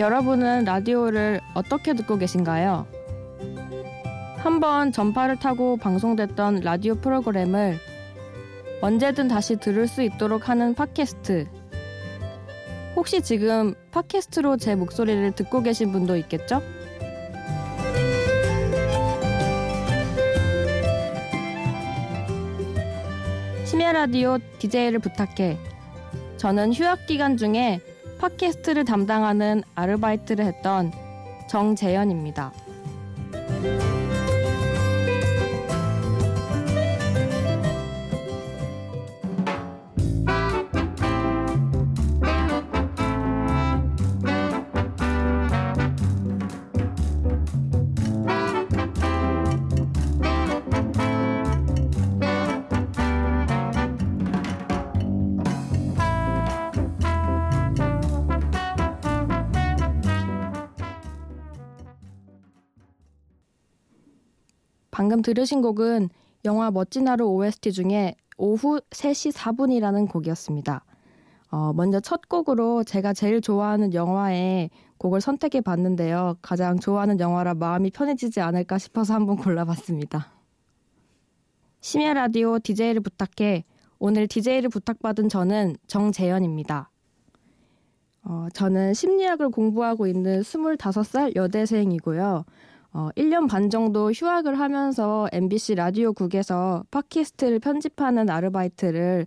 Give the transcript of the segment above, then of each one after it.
여러분은 라디오를 어떻게 듣고 계신가요? 한번 전파를 타고 방송됐던 라디오 프로그램을 언제든 다시 들을 수 있도록 하는 팟캐스트. 혹시 지금 팟캐스트로 제 목소리를 듣고 계신 분도 있겠죠? 심야 라디오 DJ를 부탁해. 저는 휴학 기간 중에 팟캐스트를 담당하는 아르바이트를 했던 정재현입니다. 방금 들으신 곡은 영화 멋진 하루 OST 중에 오후 3시 4분이라는 곡이었습니다. 어, 먼저 첫 곡으로 제가 제일 좋아하는 영화의 곡을 선택해 봤는데요. 가장 좋아하는 영화라 마음이 편해지지 않을까 싶어서 한번 골라봤습니다. 심야 라디오 DJ를 부탁해 오늘 DJ를 부탁받은 저는 정재현입니다. 어, 저는 심리학을 공부하고 있는 25살 여대생이고요. 어, 1년 반 정도 휴학을 하면서 MBC 라디오국에서 팟캐스트를 편집하는 아르바이트를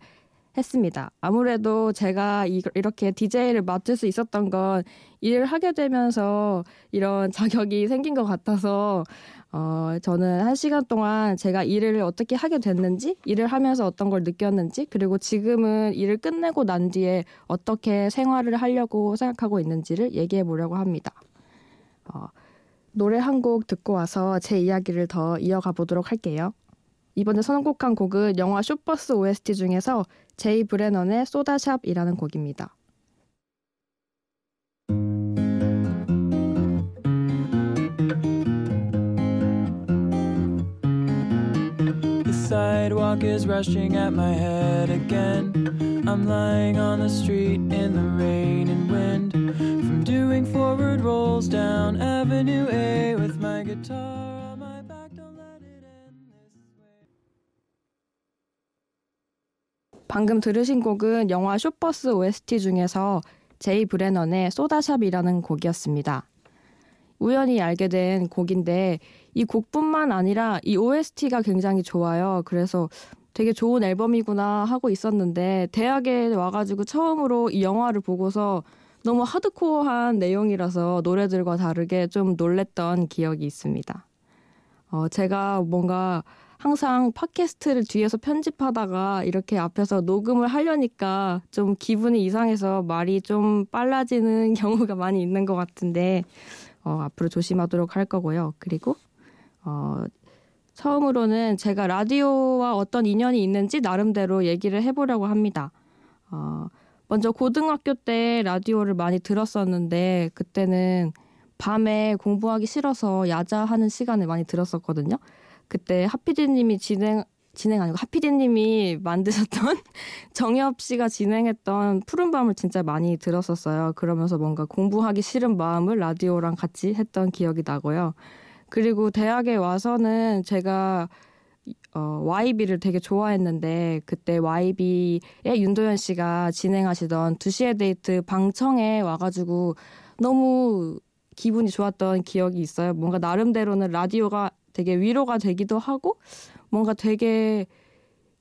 했습니다. 아무래도 제가 이, 렇게 DJ를 맡을 수 있었던 건 일을 하게 되면서 이런 자격이 생긴 것 같아서 어, 저는 한 시간 동안 제가 일을 어떻게 하게 됐는지, 일을 하면서 어떤 걸 느꼈는지, 그리고 지금은 일을 끝내고 난 뒤에 어떻게 생활을 하려고 생각하고 있는지를 얘기해 보려고 합니다. 어, 노래 한 곡 듣고 와서 제 이야기를 더 이어가 보도록 할게요. 이번에 선곡한 곡은 영화 슈퍼스 OST 중에서 제이 브레넌의 소다샵이라는 곡입니다. From doing forward rolls down Avenue A with my guitar on my back. Don't let it end this way. 방금 들으신 곡은 영화 쇼버스 OST 중에서 제이 브레넌의 소다샵이라는 곡이었습니다. 우연히 알게 된 곡인데 이 곡뿐만 아니라 이 OST가 굉장히 좋아요. 그래서 되게 좋은 앨범이구나 하고 있었는데 대학에 와가지고 처음으로 이 영화를 보고서 너무 하드코어한 내용이라서 노래들과 다르게 좀 놀랬던 기억이 있습니다. 어, 제가 뭔가 항상 팟캐스트를 뒤에서 편집하다가 이렇게 앞에서 녹음을 하려니까 좀 기분이 이상해서 말이 좀 빨라지는 경우가 많이 있는 것 같은데 어, 앞으로 조심하도록 할 거고요. 그리고 어, 처음으로는 제가 라디오와 어떤 인연이 있는지 나름대로 얘기를 해보려고 합니다. 어, 먼저 고등학교 때 라디오를 많이 들었었는데 그때는 밤에 공부하기 싫어서 야자하는 시간에 많이 들었었거든요. 그때 하피디님이 진행 진행 아니고 하피디님이 만드셨던 정엽 씨가 진행했던 푸른 밤을 진짜 많이 들었었어요. 그러면서 뭔가 공부하기 싫은 마음을 라디오랑 같이 했던 기억이 나고요. 그리고 대학에 와서는 제가 어, YB를 되게 좋아했는데 그때 YB의 윤도현 씨가 진행하시던 2시의 데이트 방청에 와가지고 너무 기분이 좋았던 기억이 있어요. 뭔가 나름대로는 라디오가 되게 위로가 되기도 하고 뭔가 되게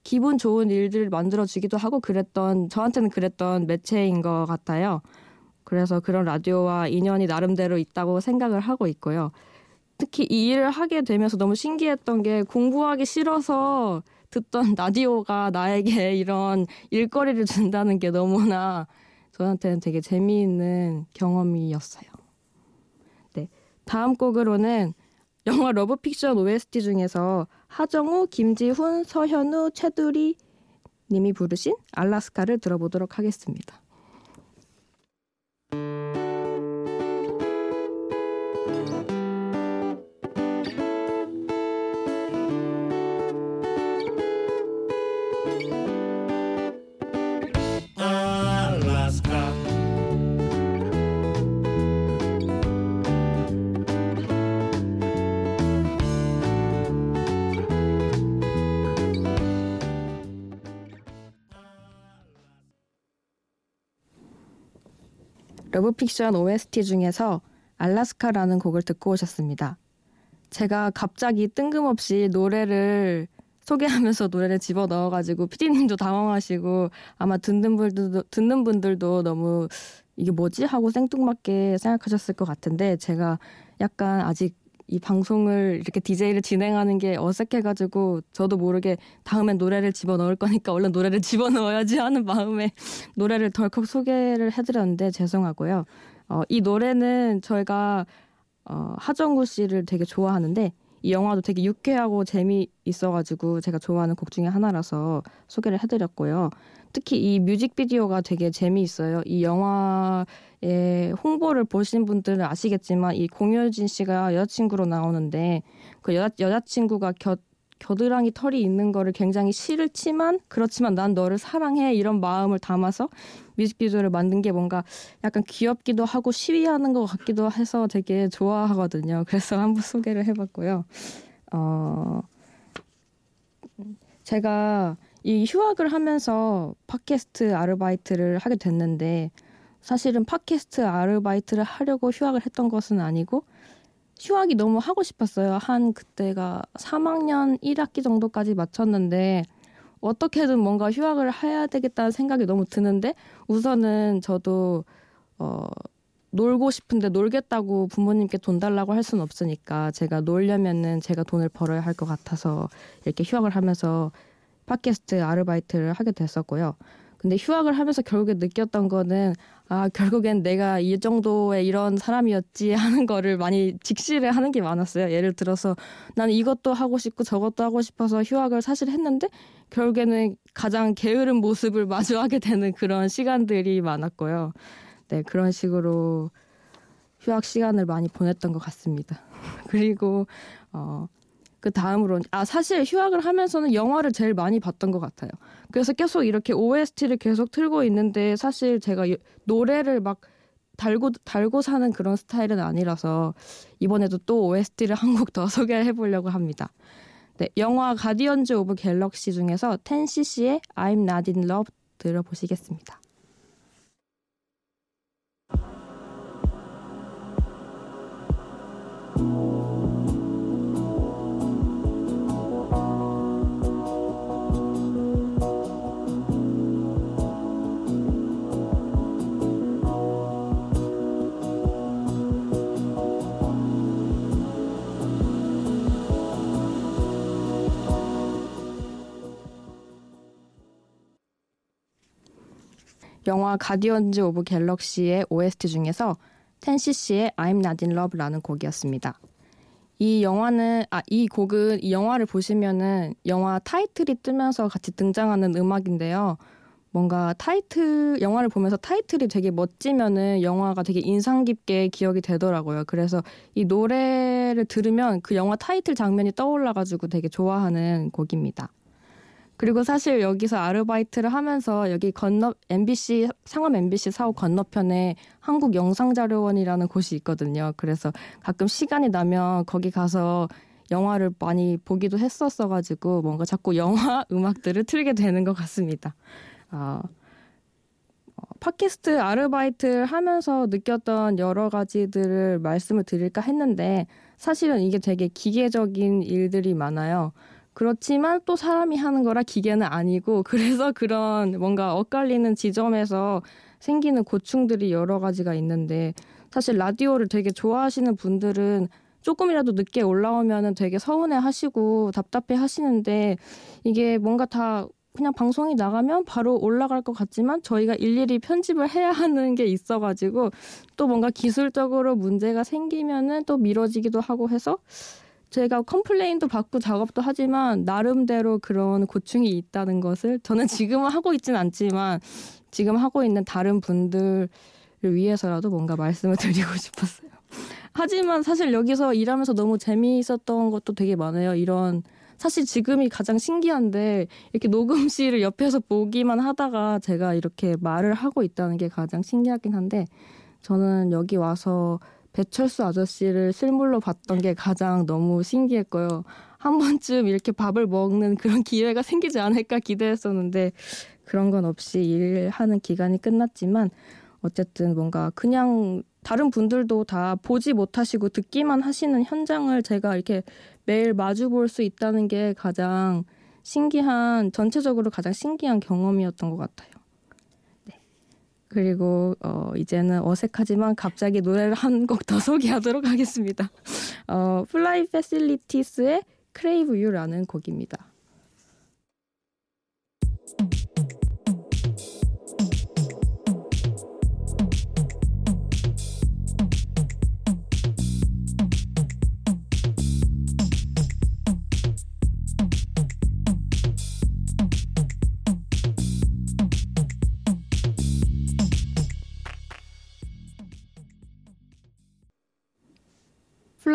기분 좋은 일들을 만들어주기도 하고 그랬던 저한테는 그랬던 매체인 것 같아요. 그래서 그런 라디오와 인연이 나름대로 있다고 생각을 하고 있고요. 특히 이 일을 하게 되면서 너무 신기했던 게 공부하기 싫어서 듣던 라디오가 나에게 이런 일거리를 준다는 게 너무나 저한테는 되게 재미있는 경험이었어요. 네. 다음 곡으로는 영화 러브픽션 OST 중에서 하정우, 김지훈, 서현우, 최두리 님이 부르신 알라스카를 들어보도록 하겠습니다. 러브픽션 OST 중에서 알라스카라는 곡을 듣고 오셨습니다. 제가 갑자기 뜬금없이 노래를 소개하면서 노래를 집어 넣어가지고 피디님도 당황하시고 아마 듣는 분들도 듣는 분들도 너무 이게 뭐지 하고 생뚱맞게 생각하셨을 것 같은데 제가 약간 아직 이 방송을 이렇게 DJ를 진행하는 게 어색해가지고 저도 모르게 다음엔 노래를 집어 넣을 거니까 얼른 노래를 집어 넣어야지 하는 마음에 노래를 덜컥 소개를 해드렸는데 죄송하고요. 어, 이 노래는 저희가 어, 하정우 씨를 되게 좋아하는데 이 영화도 되게 유쾌하고 재미있어가지고 제가 좋아하는 곡 중에 하나라서 소개를 해드렸고요. 특히 이 뮤직비디오가 되게 재미있어요. 이 영화의 홍보를 보신 분들은 아시겠지만 이 공효진 씨가 여자친구로 나오는데 그 여자, 여자친구가 곁 겨드랑이 털이 있는 거를 굉장히 싫지만 그렇지만 난 너를 사랑해 이런 마음을 담아서 뮤직비디오를 만든 게 뭔가 약간 귀엽기도 하고 시위하는 것 같기도 해서 되게 좋아하거든요. 그래서 한번 소개를 해봤고요. 어 제가 이 휴학을 하면서 팟캐스트 아르바이트를 하게 됐는데 사실은 팟캐스트 아르바이트를 하려고 휴학을 했던 것은 아니고 휴학이 너무 하고 싶었어요. 한 그때가 3학년 1학기 정도까지 마쳤는데 어떻게든 뭔가 휴학을 해야 되겠다는 생각이 너무 드는데 우선은 저도 어 놀고 싶은데 놀겠다고 부모님께 돈 달라고 할 수는 없으니까 제가 놀려면은 제가 돈을 벌어야 할 것 같아서 이렇게 휴학을 하면서 팟캐스트 아르바이트를 하게 됐었고요. 근데 휴학을 하면서 결국에 느꼈던 거는 아 결국엔 내가 이 정도의 이런 사람이었지 하는 거를 많이 직시를 하는 게 많았어요. 예를 들어서 나는 이것도 하고 싶고 저것도 하고 싶어서 휴학을 사실 했는데 결국에는 가장 게으른 모습을 마주하게 되는 그런 시간들이 많았고요. 네 그런 식으로 휴학 시간을 많이 보냈던 것 같습니다. 그리고 어. 그 다음으로 아 사실 휴학을 하면서는 영화를 제일 많이 봤던 것 같아요. 그래서 계속 이렇게 OST를 계속 틀고 있는데 사실 제가 노래를 막 달고 달고 사는 그런 스타일은 아니라서 이번에도 또 OST를 한 곡 더 소개해 보려고 합니다. 네, 영화 가디언즈 오브 갤럭시 중에서 10cc의 I'm Not in Love 들어보시겠습니다. 영화 가디언즈 오브 갤럭시의 OST 중에서 텐시씨의 I'm Not in Love라는 곡이었습니다. 이 영화는 아 이 곡은 이 영화를 보시면은 영화 타이틀이 뜨면서 같이 등장하는 음악인데요. 뭔가 타이틀 영화를 보면서 타이틀이 되게 멋지면은 영화가 되게 인상 깊게 기억이 되더라고요. 그래서 이 노래를 들으면 그 영화 타이틀 장면이 떠올라 가지고 되게 좋아하는 곡입니다. 그리고 사실 여기서 아르바이트를 하면서 여기 건너 MBC 상암 MBC 사옥 건너편에 한국 영상자료원이라는 곳이 있거든요. 그래서 가끔 시간이 나면 거기 가서 영화를 많이 보기도 했었어 가지고 뭔가 자꾸 영화 음악들을 틀게 되는 것 같습니다. 어, 팟캐스트 아르바이트 하면서 느꼈던 여러 가지들을 말씀을 드릴까 했는데 사실은 이게 되게 기계적인 일들이 많아요. 그렇지만 또 사람이 하는 거라 기계는 아니고 그래서 그런 뭔가 엇갈리는 지점에서 생기는 고충들이 여러 가지가 있는데 사실 라디오를 되게 좋아하시는 분들은 조금이라도 늦게 올라오면은 되게 서운해 하시고 답답해 하시는데 이게 뭔가 다 그냥 방송이 나가면 바로 올라갈 것 같지만 저희가 일일이 편집을 해야 하는 게 있어가지고 또 뭔가 기술적으로 문제가 생기면은 또 미뤄지기도 하고 해서 제가 컴플레인도 받고 작업도 하지만 나름대로 그런 고충이 있다는 것을 저는 지금은 하고 있지는 않지만 지금 하고 있는 다른 분들을 위해서라도 뭔가 말씀을 드리고 싶었어요. 하지만 사실 여기서 일하면서 너무 재미있었던 것도 되게 많아요. 이런 사실 지금이 가장 신기한데 이렇게 녹음실을 옆에서 보기만 하다가 제가 이렇게 말을 하고 있다는 게 가장 신기하긴 한데 저는 여기 와서 배철수 아저씨를 실물로 봤던 게 가장 너무 신기했고요. 한 번쯤 이렇게 밥을 먹는 그런 기회가 생기지 않을까 기대했었는데 그런 건 없이 일하는 기간이 끝났지만 어쨌든 뭔가 그냥 다른 분들도 다 보지 못하시고 듣기만 하시는 현장을 제가 이렇게 매일 마주 볼 수 있다는 게 가장 신기한 전체적으로 가장 신기한 경험이었던 것 같아요. 네. 그리고 어, 이제는 어색하지만 갑자기 노래를 한 곡 더 소개하도록 하겠습니다. 어, Flight Facilities의 Crave You라는 곡입니다. 플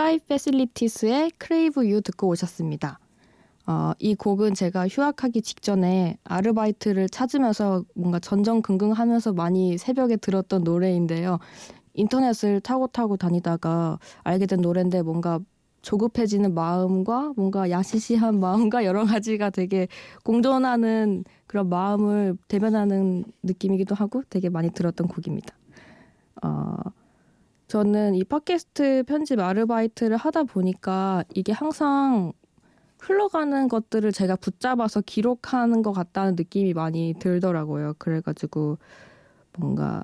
라이 Facilities의 Crave You 듣고 오셨습니다. 어, 이 곡은 제가 휴학하기 직전에 아르바이트를 찾으면서 뭔가 전전긍긍하면서 많이 새벽에 들었던 노래인데요. 인터넷을 타고 타고 다니다가 알게 된 노래인데 뭔가 조급해지는 마음과 뭔가 야시시한 마음과 여러 가지가 되게 공존하는 그런 마음을 대변하는 느낌이기도 하고 되게 많이 들었던 곡입니다. 어, 저는 이 팟캐스트 편집 아르바이트를 하다 보니까 이게 항상 흘러가는 것들을 제가 붙잡아서 기록하는 것 같다는 느낌이 많이 들더라고요. 그래가지고 뭔가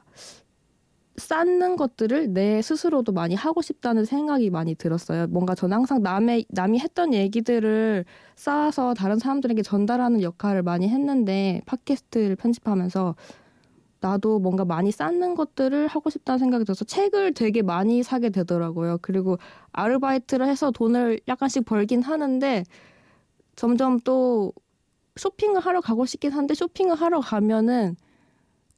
쌓는 것들을 내 스스로도 많이 하고 싶다는 생각이 많이 들었어요. 뭔가 저는 항상 남의 남이 했던 얘기들을 쌓아서 다른 사람들에게 전달하는 역할을 많이 했는데 팟캐스트를 편집하면서 나도 뭔가 많이 쌓는 것들을 하고 싶다는 생각이 들어서 책을 되게 많이 사게 되더라고요. 그리고 아르바이트를 해서 돈을 약간씩 벌긴 하는데 점점 또 쇼핑을 하러 가고 싶긴 한데 쇼핑을 하러 가면은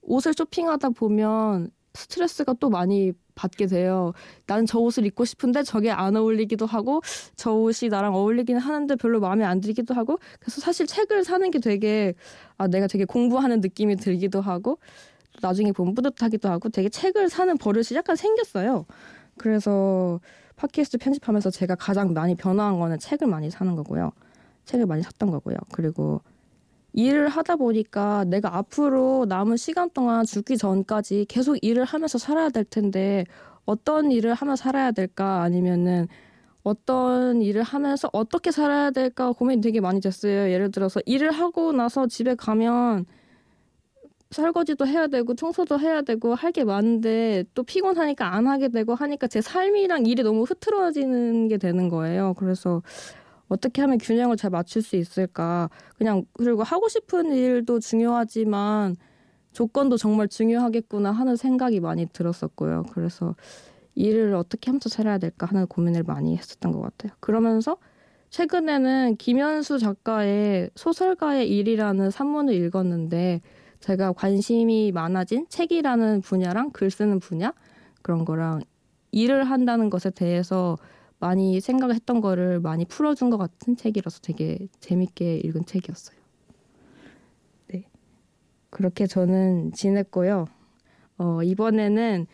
옷을 쇼핑하다 보면 스트레스가 또 많이 받게 돼요. 나는 저 옷을 입고 싶은데 저게 안 어울리기도 하고 저 옷이 나랑 어울리긴 하는데 별로 마음에 안 들기도 하고 그래서 사실 책을 사는 게 되게 아 내가 되게 공부하는 느낌이 들기도 하고 나중에 보면 뿌듯하기도 하고 되게 책을 사는 버릇이 약간 생겼어요. 그래서 팟캐스트 편집하면서 제가 가장 많이 변화한 거는 책을 많이 사는 거고요. 책을 많이 샀던 거고요. 그리고 일을 하다 보니까 내가 앞으로 남은 시간 동안 죽기 전까지 계속 일을 하면서 살아야 될 텐데 어떤 일을 하며 살아야 될까 아니면은 어떤 일을 하면서 어떻게 살아야 될까 고민이 되게 많이 됐어요. 예를 들어서 일을 하고 나서 집에 가면 설거지도 해야 되고 청소도 해야 되고 할 게 많은데 또 피곤하니까 안 하게 되고 하니까 제 삶이랑 일이 너무 흐트러지는 게 되는 거예요. 그래서 어떻게 하면 균형을 잘 맞출 수 있을까? 그냥 그리고 하고 싶은 일도 중요하지만 조건도 정말 중요하겠구나 하는 생각이 많이 들었었고요. 그래서 일을 어떻게 하면서 살아야 될까 하는 고민을 많이 했었던 것 같아요. 그러면서 최근에는 김현수 작가의 소설가의 일이라는 산문을 읽었는데 제가 관심이 많아진 책이라는 분야랑 글 쓰는 분야 그런 거랑 일을 한다는 것에 대해서 많이 생각을 했던 거를 많이 풀어준 것 같은 책이라서 되게 재밌게 읽은 책이었어요. 네. 그렇게 저는 지냈고요. 어, 이번에는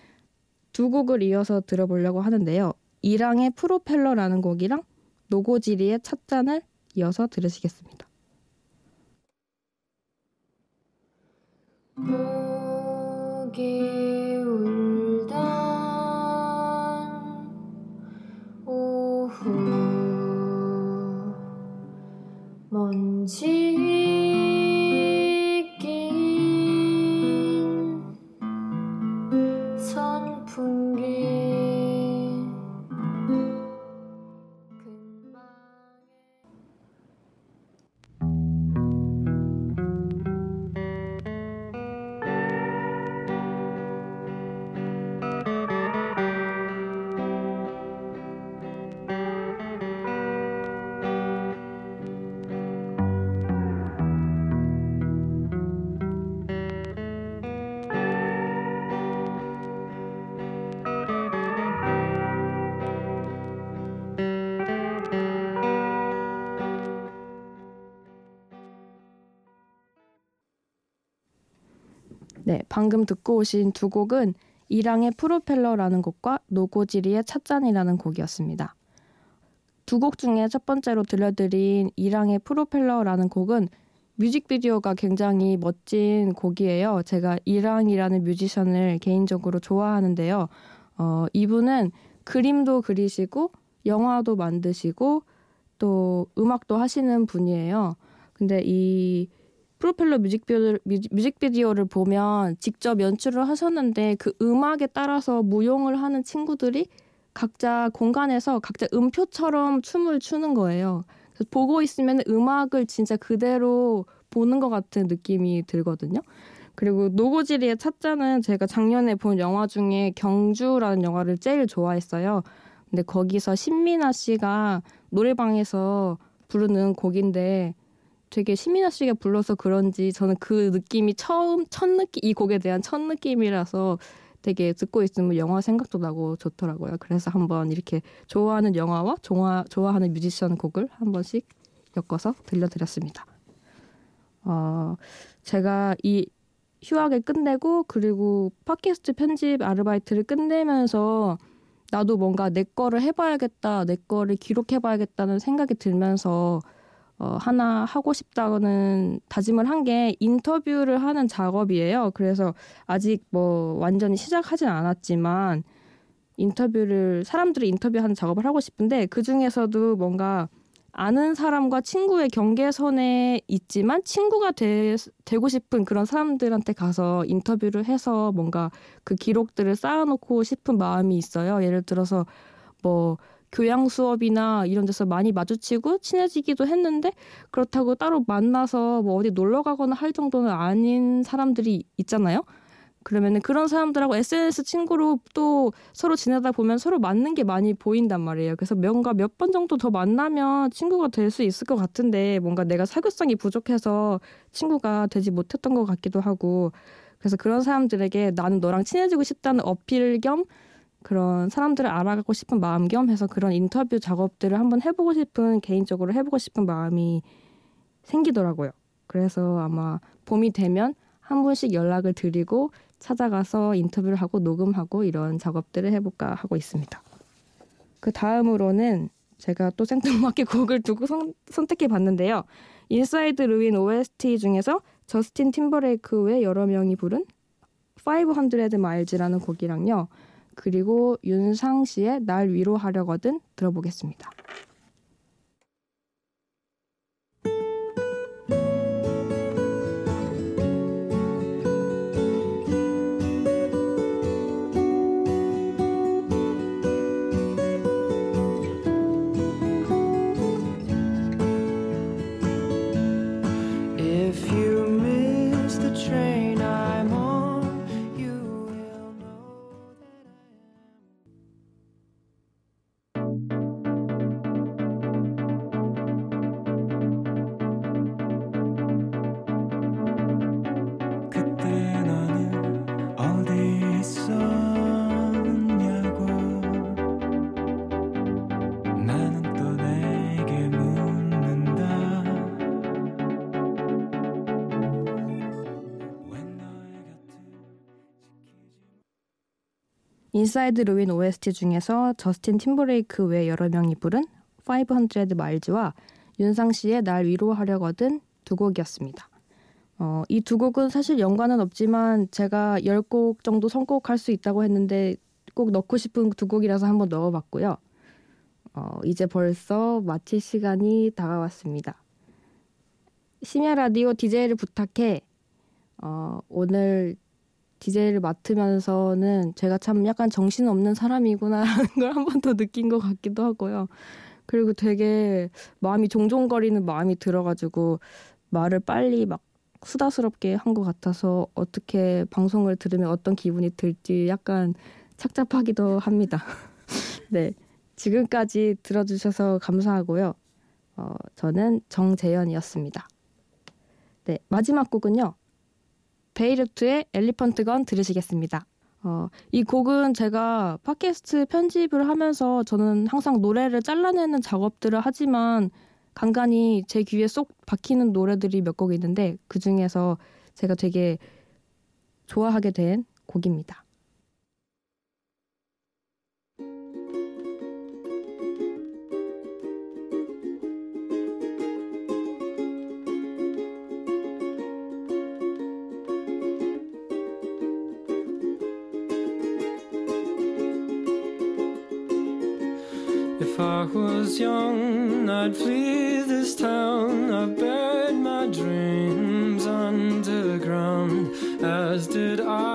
두 곡을 이어서 들어보려고 하는데요. 이랑의 프로펠러라는 곡이랑 노고지리의 찻잔을 이어서 들으시겠습니다. 목이 울던 오후 먼지 네, 방금 듣고 오신 두 곡은 이랑의 프로펠러라는 곡과 노고지리의 찻잔이라는 곡이었습니다. 두 곡 중에 첫 번째로 들려드린 이랑의 프로펠러라는 곡은 뮤직비디오가 굉장히 멋진 곡이에요. 제가 이랑이라는 뮤지션을 개인적으로 좋아하는데요. 어, 이분은 그림도 그리시고 영화도 만드시고 또 음악도 하시는 분이에요. 근데 이 프로펠러 뮤직비디오를, 뮤직비디오를 보면 직접 연출을 하셨는데 그 음악에 따라서 무용을 하는 친구들이 각자 공간에서 각자 음표처럼 춤을 추는 거예요. 보고 있으면 음악을 진짜 그대로 보는 것 같은 느낌이 들거든요. 그리고 노고지리의 차자는 제가 작년에 본 영화 중에 경주라는 영화를 제일 좋아했어요. 근데 거기서 신민아 씨가 노래방에서 부르는 곡인데 되게 신민아 씨가 불러서 그런지 저는 그 느낌이 처음 첫 느낌 이 곡에 대한 첫 느낌이라서 되게 듣고 있으면 영화 생각도 나고 좋더라고요. 그래서 한번 이렇게 좋아하는 영화와 좋아, 좋아하는 뮤지션 곡을 한 번씩 엮어서 들려드렸습니다. 어, 제가 이 휴학을 끝내고 그리고 팟캐스트 편집 아르바이트를 끝내면서 나도 뭔가 내 거를 해봐야겠다, 내 거를 기록해봐야겠다는 생각이 들면서 어, 하나 하고 싶다는 다짐을 한 게 인터뷰를 하는 작업이에요. 그래서 아직 뭐 완전히 시작하진 않았지만 인터뷰를 사람들이 인터뷰하는 작업을 하고 싶은데 그 중에서도 뭔가 아는 사람과 친구의 경계선에 있지만 친구가 되, 되고 싶은 그런 사람들한테 가서 인터뷰를 해서 뭔가 그 기록들을 쌓아놓고 싶은 마음이 있어요. 예를 들어서 뭐 교양 수업이나 이런 데서 많이 마주치고 친해지기도 했는데 그렇다고 따로 만나서 뭐 어디 놀러 가거나 할 정도는 아닌 사람들이 있잖아요. 그러면은 그런 사람들하고 SNS 친구로 또 서로 지내다 보면 서로 맞는 게 많이 보인단 말이에요. 그래서 뭔가 몇 번 정도 더 만나면 친구가 될 수 있을 것 같은데 뭔가 내가 사교성이 부족해서 친구가 되지 못했던 것 같기도 하고 그래서 그런 사람들에게 나는 너랑 친해지고 싶다는 어필 겸 그런 사람들을 알아가고 싶은 마음 겸 해서 그런 인터뷰 작업들을 한번 해보고 싶은 개인적으로 해보고 싶은 마음이 생기더라고요. 그래서 아마 봄이 되면 한 분씩 연락을 드리고 찾아가서 인터뷰를 하고 녹음하고 이런 작업들을 해볼까 하고 있습니다. 그 다음으로는 제가 또 생뚱맞게 곡을 두고 선, 택해 봤는데요. 인사이드 르윈 OST 중에서 저스틴 팀버레이크 외 여러 명이 부른 500 Miles라는 곡이랑요. 그리고 윤상 씨의 날 위로하려거든 들어보겠습니다. 인사이드 르윈 OST 중에서 저스틴 팀버레이크 외 여러 명이 부른 500 Miles와 윤상 씨의 날 위로하려거든 두 곡이었습니다. 어, 이 두 곡은 사실 연관은 없지만 제가 10곡 정도 선곡할 수 있다고 했는데 꼭 넣고 싶은 두 곡이라서 한번 넣어봤고요. 어, 이제 벌써 마칠 시간이 다가왔습니다. 심야 라디오 DJ를 부탁해. 어, 오늘 DJ를 맡으면서는 제가 참 약간 정신없는 사람이구나라는 걸 한 번 더 느낀 것 같기도 하고요. 그리고 되게 마음이 종종거리는 마음이 들어가지고 말을 빨리 막 수다스럽게 한 것 같아서 어떻게 방송을 들으면 어떤 기분이 들지 약간 착잡하기도 합니다. 네. 지금까지 들어주셔서 감사하고요. 어, 저는 정재현이었습니다. 네. 마지막 곡은요. 베이르트의 엘리펀트건 들으시겠습니다. 어, 이 곡은 제가 팟캐스트 편집을 하면서 저는 항상 노래를 잘라내는 작업들을 하지만 간간히 제 귀에 쏙 박히는 노래들이 몇 곡 있는데 그 중에서 제가 되게 좋아하게 된 곡입니다. Was young, I'd flee this town. I buried my dreams underground, as did I.